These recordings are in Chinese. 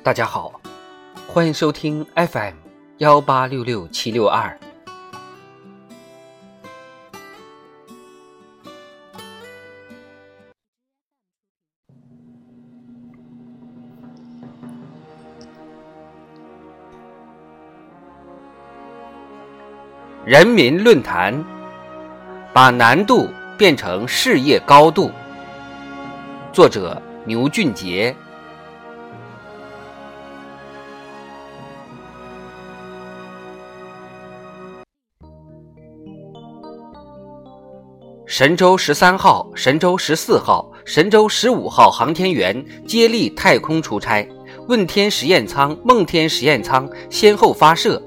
大家好，欢迎收听 FM 幺八六六七六二。人民论坛，把难度变成事业高度。作者牛俊杰。神舟十三号、神舟十四号、神舟十五号航天员接力太空出差，问天实验舱、梦天实验舱先后发射。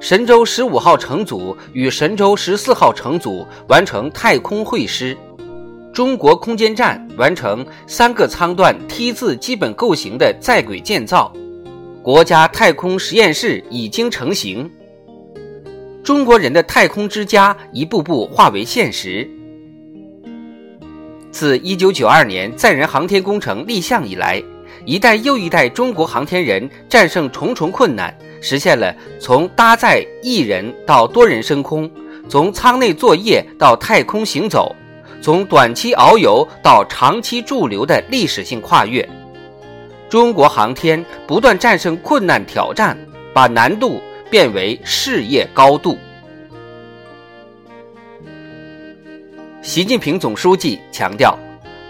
神舟十五号乘组与神舟十四号乘组完成太空会师，中国空间站完成三个舱段 T 字基本构型的在轨建造，国家太空实验室已经成型，中国人的太空之家一步步化为现实。自1992年载人航天工程立项以来，一代又一代中国航天人战胜重重困难。实现了从搭载一人到多人升空，从舱内作业到太空行走，从短期遨游到长期驻留的历史性跨越。中国航天不断战胜困难挑战，把难度变为事业高度。习近平总书记强调，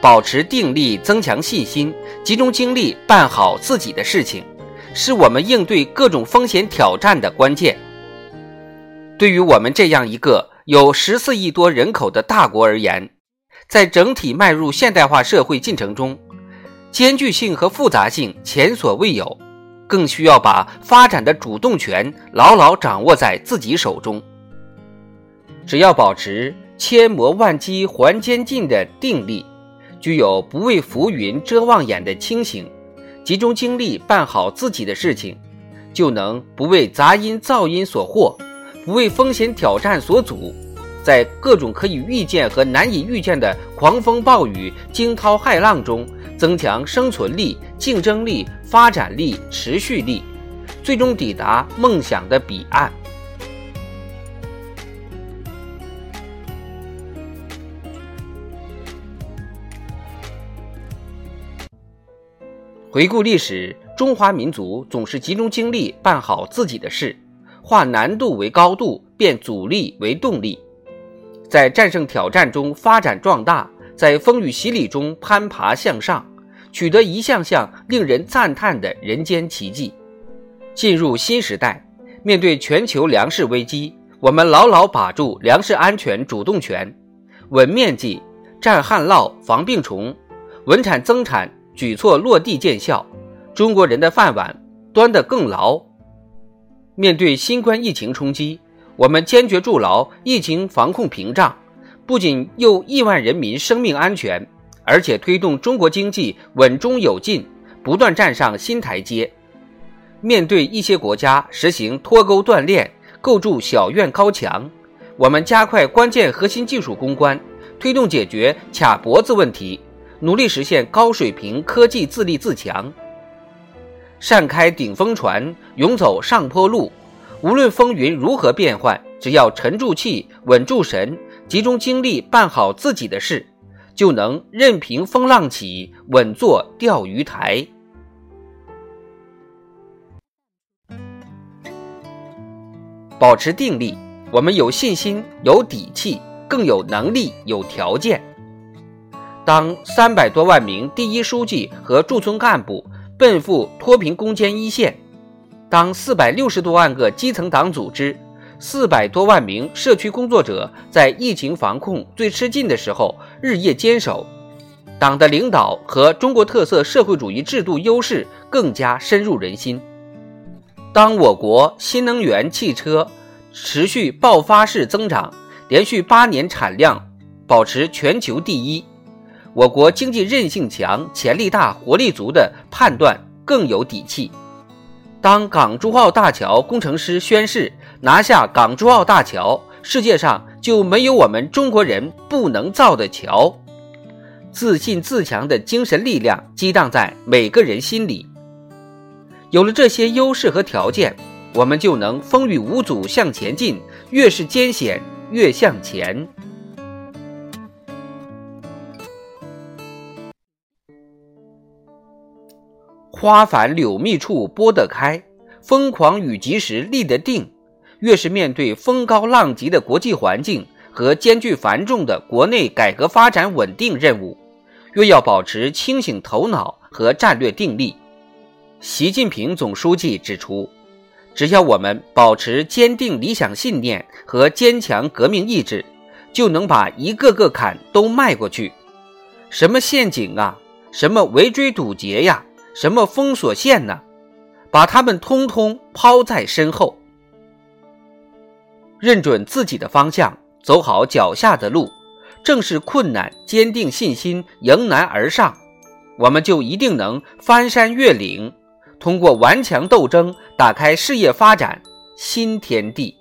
保持定力，增强信心，集中精力办好自己的事情。是我们应对各种风险挑战的关键。对于我们这样一个有十四亿多人口的大国而言，在整体迈入现代化社会进程中，艰巨性和复杂性前所未有，更需要把发展的主动权牢牢掌握在自己手中。只要保持千磨万击还坚劲的定力，具有不畏浮云遮望眼的清醒。集中精力办好自己的事情，就能不为杂音噪音所惑，不为风险挑战所阻，在各种可以预见和难以预见的狂风暴雨、惊涛骇浪中，增强生存力、竞争力、发展力、持续力，最终抵达梦想的彼岸。回顾历史，中华民族总是集中精力办好自己的事，化难度为高度，变阻力为动力，在战胜挑战中发展壮大，在风雨洗礼中攀爬向上，取得一项项令人赞叹的人间奇迹。进入新时代，面对全球粮食危机，我们牢牢把住粮食安全主动权，稳面积、战旱涝、防病虫，稳产增产。举措落地见效，中国人的饭碗端得更牢。面对新冠疫情冲击，我们坚决筑牢疫情防控屏障，不仅佑亿万人民生命安全，而且推动中国经济稳中有进，不断站上新台阶。面对一些国家实行脱钩断链、构筑小院高墙，我们加快关键核心技术攻关，推动解决卡脖子问题。努力实现高水平科技自立自强，善开顶风船，勇走上坡路。无论风云如何变幻，只要沉住气、稳住神，集中精力办好自己的事，就能任凭风浪起，稳坐钓鱼台。保持定力，我们有信心、有底气，更有能力、有条件。当三百多万名第一书记和驻村干部奔赴脱贫攻坚一线，当四百六十多万个基层党组织、四百多万名社区工作者在疫情防控最吃劲的时候日夜坚守，党的领导和中国特色社会主义制度优势更加深入人心，当我国新能源汽车持续爆发式增长，连续八年产量保持全球第一。我国经济韧性强、潜力大、活力足的判断更有底气。当港珠澳大桥工程师宣誓拿下港珠澳大桥，世界上就没有我们中国人不能造的桥。自信自强的精神力量激荡在每个人心里。有了这些优势和条件，我们就能风雨无阻向前进，越是艰险越向前。花繁柳密处拨得开，疯狂与及时立得定。越是面对风高浪急的国际环境和艰巨繁重的国内改革发展稳定任务，越要保持清醒头脑和战略定力。习近平总书记指出，只要我们保持坚定理想信念和坚强革命意志，就能把一个个坎都迈过去。什么陷阱啊，什么围追堵截呀，什么封锁线呢？把他们通通抛在身后，认准自己的方向，走好脚下的路，正视困难，坚定信心，迎难而上，我们就一定能翻山越岭。通过顽强斗争，打开事业发展新天地。